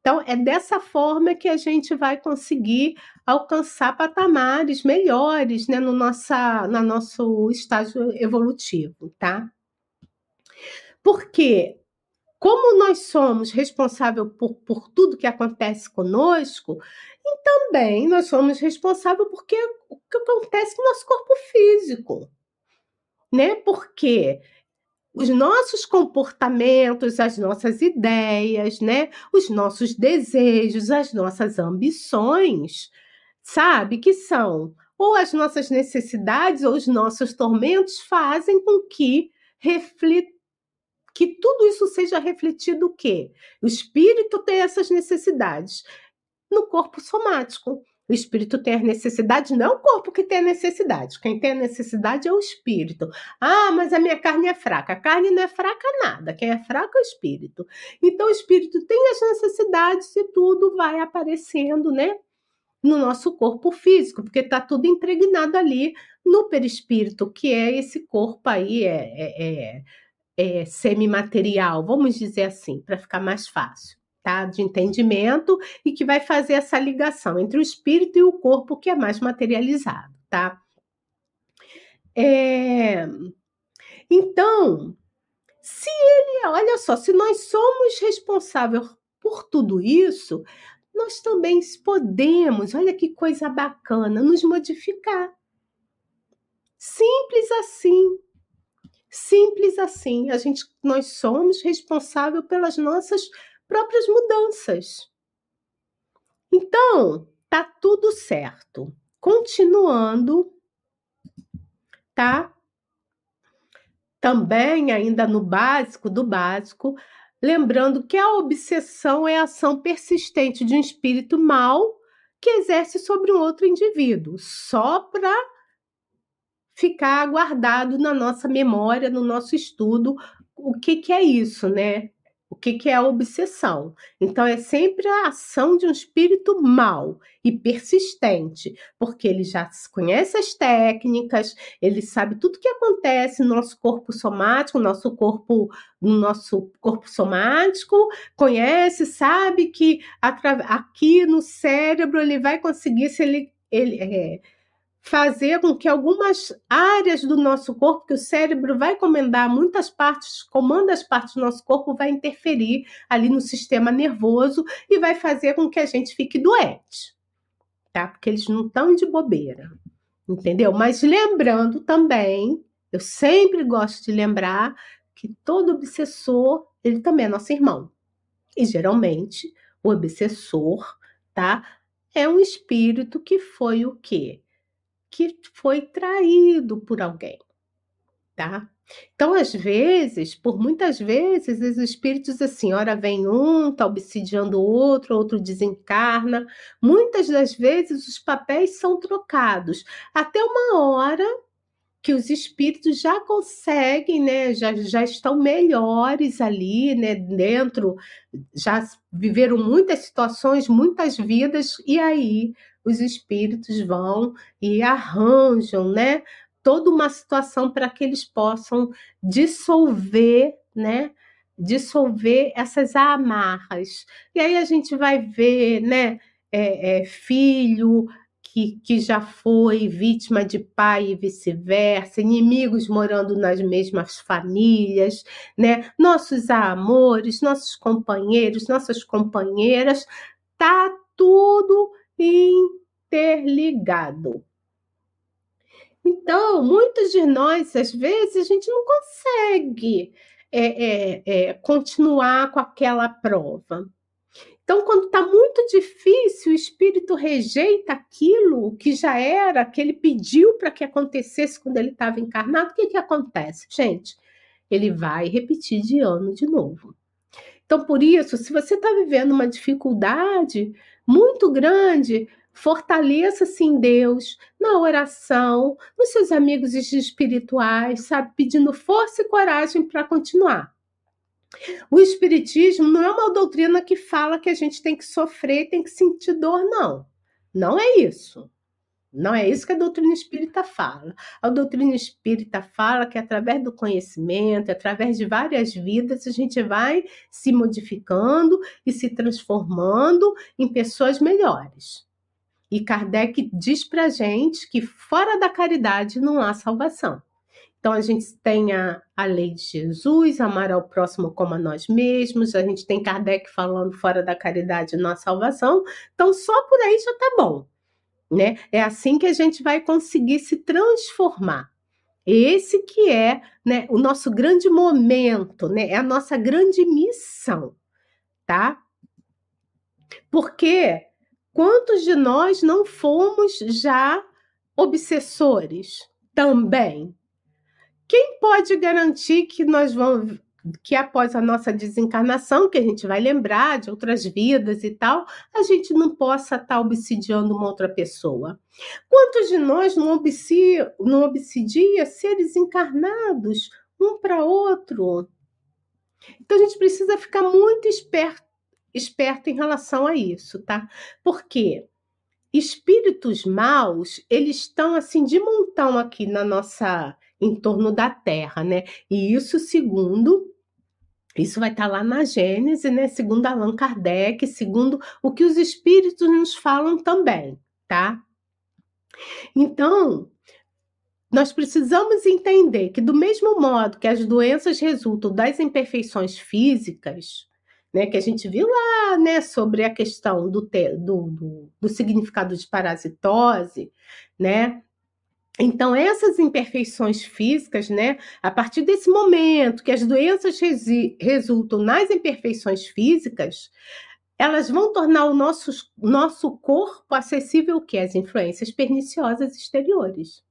Speaker 2: Então, é dessa forma que a gente vai conseguir alcançar patamares melhores né, no, nossa, no nosso estágio evolutivo, tá? Porque como nós somos responsáveis por, por tudo que acontece conosco, e também nós somos responsáveis por o que acontece no nosso corpo físico. Né? Porque os nossos comportamentos, as nossas ideias, né? os nossos desejos, as nossas ambições, sabe? Que são ou as nossas necessidades ou os nossos tormentos fazem com que reflita que tudo isso seja refletido o quê? O espírito tem essas necessidades no corpo somático. O espírito tem as necessidades, não é o corpo que tem a necessidade. Quem tem a necessidade é o espírito. Ah, mas a minha carne é fraca. A carne não é fraca nada. Quem é fraco é o espírito. Então o espírito tem as necessidades e tudo vai aparecendo, né? No nosso corpo físico, porque está tudo impregnado ali no perispírito, que é esse corpo aí, é, é, é é, semimaterial, vamos dizer assim, para ficar mais fácil, tá? De entendimento e que vai fazer essa ligação entre o espírito e o corpo, que é mais materializado, tá? É... Então, se ele, olha só, se nós somos responsáveis por tudo isso, nós também podemos, olha que coisa bacana, nos modificar. Simples assim. Simples assim. A gente, nós somos responsáveis pelas nossas próprias mudanças. Então, tá tudo certo. Continuando, tá? Também, ainda no básico do básico, lembrando que a obsessão é a ação persistente de um espírito mau que exerce sobre um outro indivíduo, só para ficar guardado na nossa memória, no nosso estudo, o que, que é isso, né? O que, que é a obsessão? Então, é sempre a ação de um espírito mau e persistente, porque ele já conhece as técnicas, ele sabe tudo que acontece no nosso corpo somático, no nosso corpo, no nosso corpo somático, conhece, sabe que aqui no cérebro ele vai conseguir se ele, ele é, fazer com que algumas áreas do nosso corpo, que o cérebro vai comandar muitas partes, comanda as partes do nosso corpo, vai interferir ali no sistema nervoso e vai fazer com que a gente fique doente, tá? Porque eles não estão de bobeira, entendeu? Mas lembrando também, eu sempre gosto de lembrar que todo obsessor, ele também é nosso irmão. E geralmente, o obsessor, tá? É um espírito que foi o quê? Que foi traído por alguém, tá? Então, às vezes, por muitas vezes, os espíritos assim, ora vem um, tá obsidiando o outro, outro desencarna. Muitas das vezes os papéis são trocados, até uma hora que os espíritos já conseguem, né, já, já estão melhores ali, né, dentro, já viveram muitas situações, muitas vidas, e aí os espíritos vão e arranjam, né, toda uma situação para que eles possam dissolver, né, dissolver essas amarras. E aí a gente vai ver, né, é, é, filho que, que já foi vítima de pai e vice-versa, inimigos morando nas mesmas famílias, né? Nossos amores, nossos companheiros, nossas companheiras, tá tudo interligado. Então, muitos de nós, às vezes, a gente não consegue é, é, é, continuar com aquela prova. Então, quando está muito difícil, o espírito rejeita aquilo que já era, que ele pediu para que acontecesse quando ele estava encarnado. O que, que acontece? Gente, ele vai repetir de ano de novo. Então, por isso, se você está vivendo uma dificuldade muito grande, fortaleça-se em Deus, na oração, nos seus amigos espirituais, sabe? Pedindo força e coragem para continuar. O Espiritismo não é uma doutrina que fala que a gente tem que sofrer, tem que sentir dor, não. Não é isso. Não é isso que a doutrina espírita fala. A doutrina espírita fala que através do conhecimento, através de várias vidas, a gente vai se modificando e se transformando em pessoas melhores. E Kardec diz para gente que fora da caridade não há salvação. Então, a gente tem a, a lei de Jesus, amar ao próximo como a nós mesmos, a gente tem Kardec falando fora da caridade não há salvação. Então, só por aí já tá bom. Né? É assim que a gente vai conseguir se transformar. Esse que é né, o nosso grande momento, né? é a nossa grande missão, tá? Porque quantos de nós não fomos já obsessores também? Quem pode garantir que nós vamos que após a nossa desencarnação, que a gente vai lembrar de outras vidas e tal, a gente não possa estar obsidiando uma outra pessoa. Quantos de nós não, obsidia, não obsidia seres encarnados um para outro? Então a gente precisa ficar muito esperto, esperto em relação a isso, tá? Porque espíritos maus, eles estão assim de montão aqui na nossa em torno da Terra, né? E isso segundo isso vai estar lá na Gênese, né? Segundo Allan Kardec, segundo o que os espíritos nos falam também, tá? Então, nós precisamos entender que, do mesmo modo que as doenças resultam das imperfeições físicas, né, que a gente viu lá, né, sobre a questão do, do, do, do significado de parasitose, né, então, essas imperfeições físicas, né, a partir desse momento que as doenças resultam nas imperfeições físicas, elas vão tornar o nosso, nosso corpo acessível que às influências perniciosas exteriores.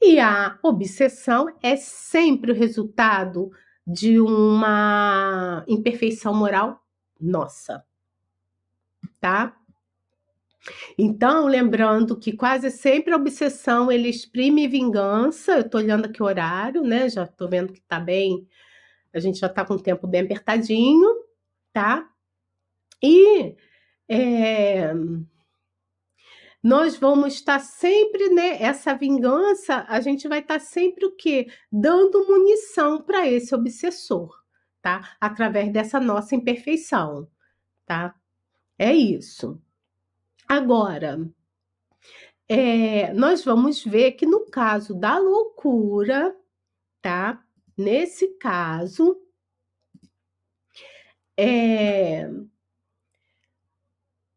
Speaker 2: E a obsessão é sempre o resultado de uma imperfeição moral nossa, tá? Então, lembrando que quase sempre a obsessão ele exprime vingança. Eu estou olhando aqui o horário, né? Já estou vendo que está bem. A gente já está com o tempo bem apertadinho, tá? E é, nós vamos estar sempre, né? Essa vingança, a gente vai estar sempre o quê? Dando munição para esse obsessor, tá? Através dessa nossa imperfeição, tá? É isso. Agora, é, nós vamos ver que no caso da loucura, tá? Nesse caso, é,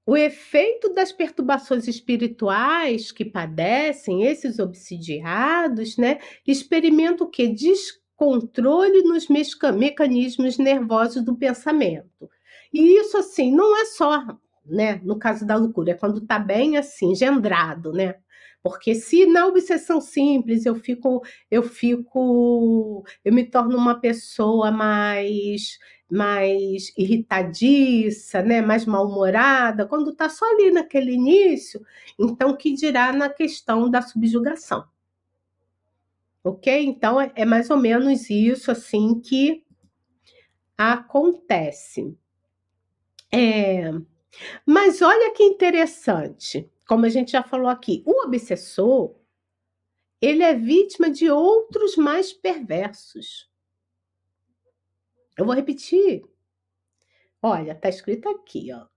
Speaker 2: o efeito das perturbações espirituais que padecem esses obsidiados, né, experimentam o que? Descontrole nos mecanismos nervosos do pensamento. E isso, assim, não é só né? No caso da loucura, é quando tá bem assim, engendrado, né? Porque se na obsessão simples eu fico, eu fico, eu me torno uma pessoa mais mais irritadiça, né, mais mal-humorada, quando tá só ali naquele início, então que dirá na questão da subjugação. OK? Então é, é mais ou menos isso assim que acontece. É, mas olha que interessante, como a gente já falou aqui, o obsessor, ele é vítima de outros mais perversos. Eu vou repetir. Olha, tá escrito aqui, ó.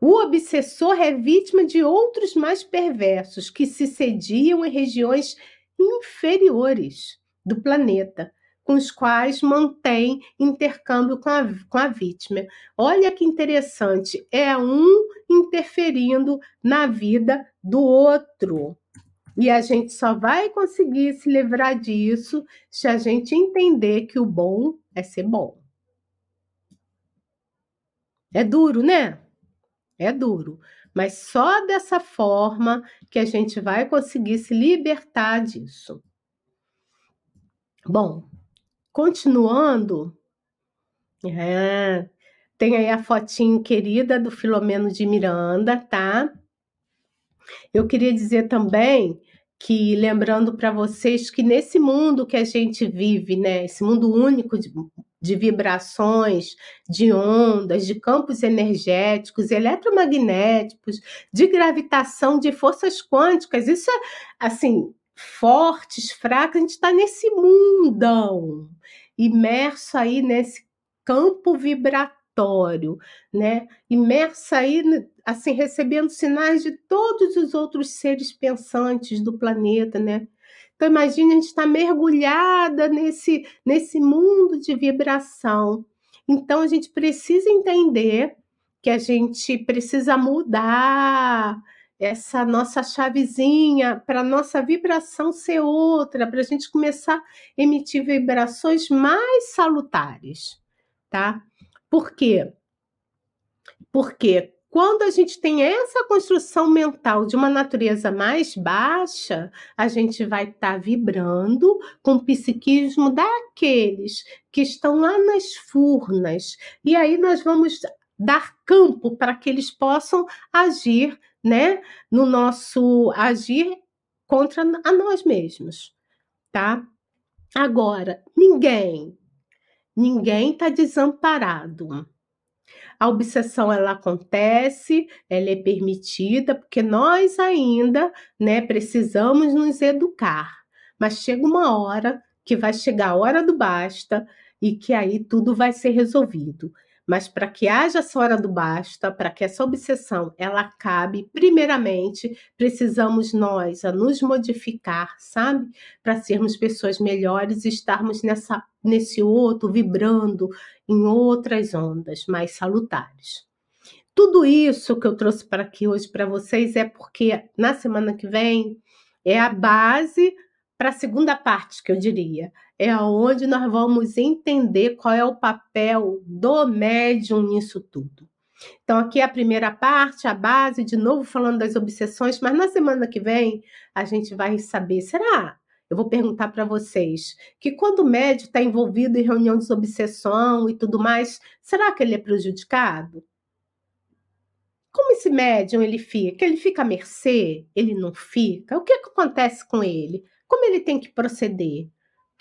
Speaker 2: O obsessor é vítima de outros mais perversos que se sediam em regiões inferiores do planeta, com os quais mantém intercâmbio com a, com a vítima. Olha que interessante, é um interferindo na vida do outro. E a gente só vai conseguir se livrar disso se a gente entender que o bom é ser bom. É duro, né? É duro. Mas só dessa forma que a gente vai conseguir se libertar disso. Bom, continuando, é, tem aí a fotinho querida do Filomeno de Miranda, tá? Eu queria dizer também que, lembrando para vocês que nesse mundo que a gente vive, né, esse mundo único de, de vibrações, de ondas, de campos energéticos, eletromagnéticos, de gravitação, de forças quânticas, isso é assim, fortes, fracos, a gente está nesse mundão, imerso aí nesse campo vibratório, né? Imerso aí, assim, recebendo sinais de todos os outros seres pensantes do planeta, né? Então imagine a gente estar tá mergulhada nesse, nesse mundo de vibração. Então a gente precisa entender que a gente precisa mudar essa nossa chavezinha para nossa vibração ser outra, para a gente começar a emitir vibrações mais salutares, tá? Por quê? Porque quando a gente tem essa construção mental de uma natureza mais baixa, a gente vai estar tá vibrando com o psiquismo daqueles que estão lá nas furnas. E aí nós vamos dar campo para que eles possam agir, né, no nosso agir contra a nós mesmos, tá? Agora, ninguém, ninguém está desamparado. A obsessão ela acontece, ela é permitida, porque nós ainda, né, precisamos nos educar. Mas chega uma hora que vai chegar a hora do basta e que aí tudo vai ser resolvido. Mas para que haja essa hora do basta, para que essa obsessão ela acabe, primeiramente precisamos nós a nos modificar, sabe? Para sermos pessoas melhores e estarmos nessa, nesse outro vibrando em outras ondas mais salutares. Tudo isso que eu trouxe para aqui hoje para vocês é porque na semana que vem é a base para a segunda parte, que eu diria é onde nós vamos entender qual é o papel do médium nisso tudo. Então, aqui é a primeira parte, a base, de novo falando das obsessões, mas na semana que vem a gente vai saber, será? Eu vou perguntar para vocês que quando o médium está envolvido em reunião de obsessão e tudo mais, será que ele é prejudicado? Como esse médium ele fica? Ele fica à mercê? Ele não fica? O que, que acontece com ele? Como ele tem que proceder?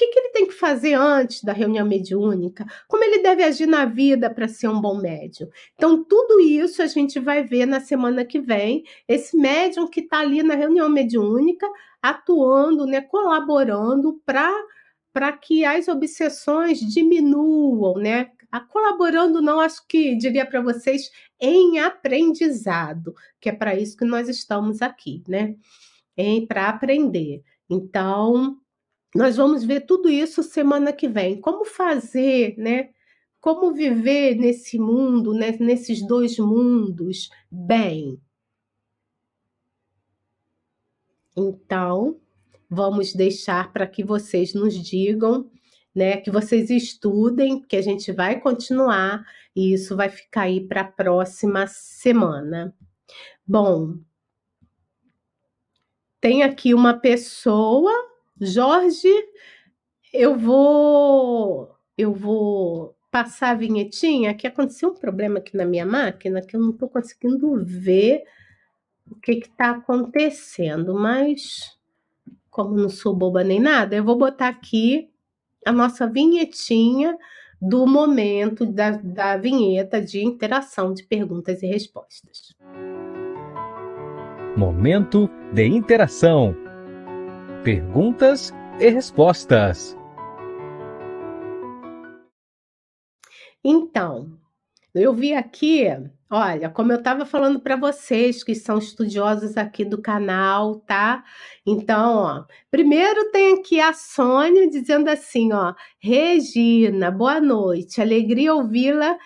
Speaker 2: que, que ele tem que fazer antes da reunião mediúnica? Como ele deve agir na vida para ser um bom médium? Então, tudo isso a gente vai ver na semana que vem. Esse médium que está ali na reunião mediúnica, atuando, né, colaborando para que as obsessões diminuam, né? A colaborando, não acho que diria para vocês em aprendizado, que é para isso que nós estamos aqui, né? Para aprender. Então, nós vamos ver tudo isso semana que vem. Como fazer, né? Como viver nesse mundo, né? nesses dois mundos, bem. Então, vamos deixar para que vocês nos digam, né? Que vocês estudem, que a gente vai continuar e isso vai ficar aí para a próxima semana. Bom, tem aqui uma pessoa Jorge, eu vou eu vou passar a vinhetinha, que aconteceu um problema aqui na minha máquina que eu não estou conseguindo ver o que está acontecendo, mas como não sou boba nem nada, eu vou botar aqui a nossa vinhetinha do momento da, da vinheta de interação de perguntas e respostas.
Speaker 1: Momento de interação Perguntas e respostas.
Speaker 2: Então, eu vi aqui, olha, como eu estava falando para vocês que são estudiosos aqui do canal, tá? Então, ó, primeiro tem aqui a Sônia dizendo assim, ó, Regina, boa noite, alegria ouvi-la,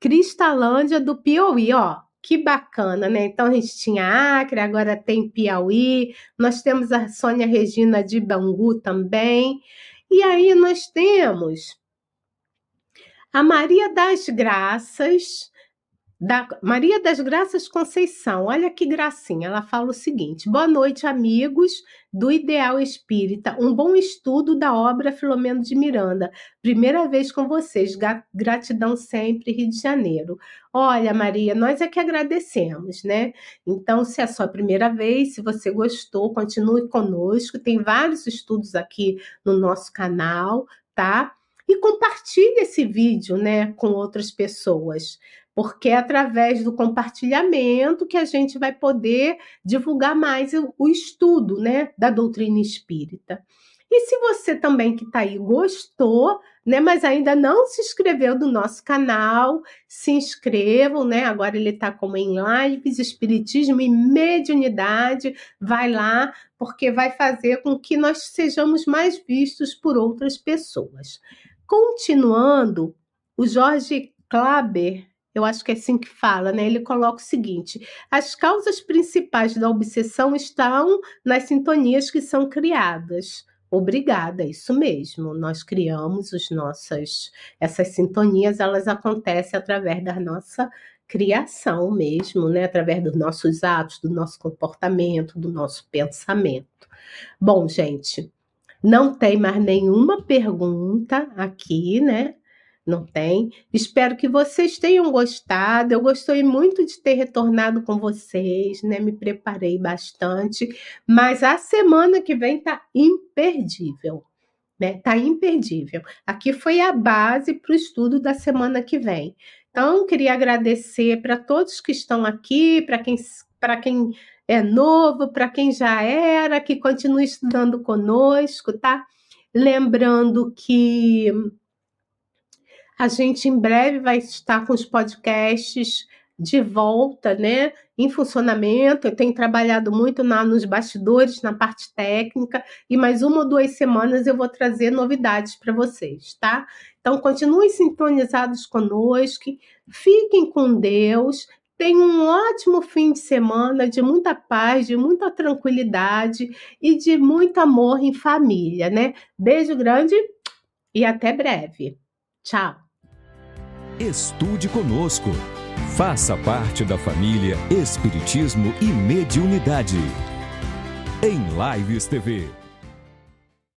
Speaker 2: Cristalândia do Piauí, ó, que bacana, né? Então a gente tinha Acre, agora tem Piauí, nós temos a Sônia Regina de Bangu também. E aí nós temos a Maria das Graças, da Maria das Graças Conceição. Olha que gracinha. Ela fala o seguinte: Boa noite, amigos do Ideal Espírita. Um bom estudo da obra Filomeno de Miranda. Primeira vez com vocês. Gratidão sempre, Rio de Janeiro. Olha, Maria, nós é que agradecemos, né? Então, se é a sua primeira vez, se você gostou, continue conosco. Tem vários estudos aqui no nosso canal, tá? E compartilhe esse vídeo, né, com outras pessoas porque é através do compartilhamento que a gente vai poder divulgar mais o estudo né, da doutrina espírita. E se você também que está aí gostou, né, mas ainda não se inscreveu no nosso canal, se inscrevam, né? Agora ele está como em lives, espiritismo e mediunidade. Vai lá, porque vai fazer com que nós sejamos mais vistos por outras pessoas. Continuando, o Jorge Klaber eu acho que é assim que fala, né? Ele coloca o seguinte: as causas principais da obsessão estão nas sintonias que são criadas. Obrigada, isso mesmo. Nós criamos os nossas essas sintonias, elas acontecem através da nossa criação mesmo, né? Através dos nossos atos, do nosso comportamento, do nosso pensamento. Bom, gente, não tem mais nenhuma pergunta aqui, né? Não tem. Espero que vocês tenham gostado. Eu gostei muito de ter retornado com vocês, né? Me preparei bastante, mas a semana que vem tá imperdível. Né? Tá imperdível. Aqui foi a base para o estudo da semana que vem. Então, queria agradecer para todos que estão aqui, para quem, para quem é novo, para quem já era, que continue estudando conosco, tá? Lembrando que a gente em breve vai estar com os podcasts de volta, né, em funcionamento. Eu tenho trabalhado muito na, nos bastidores, na parte técnica, e mais uma ou duas semanas eu vou trazer novidades para vocês, tá? Então, continuem sintonizados conosco, fiquem com Deus, tenham um ótimo fim de semana de muita paz, de muita tranquilidade e de muito amor em família, né? Beijo grande e até breve. Tchau!
Speaker 3: Estude conosco. Faça parte da família Espiritismo e Mediunidade. Em Lives TV.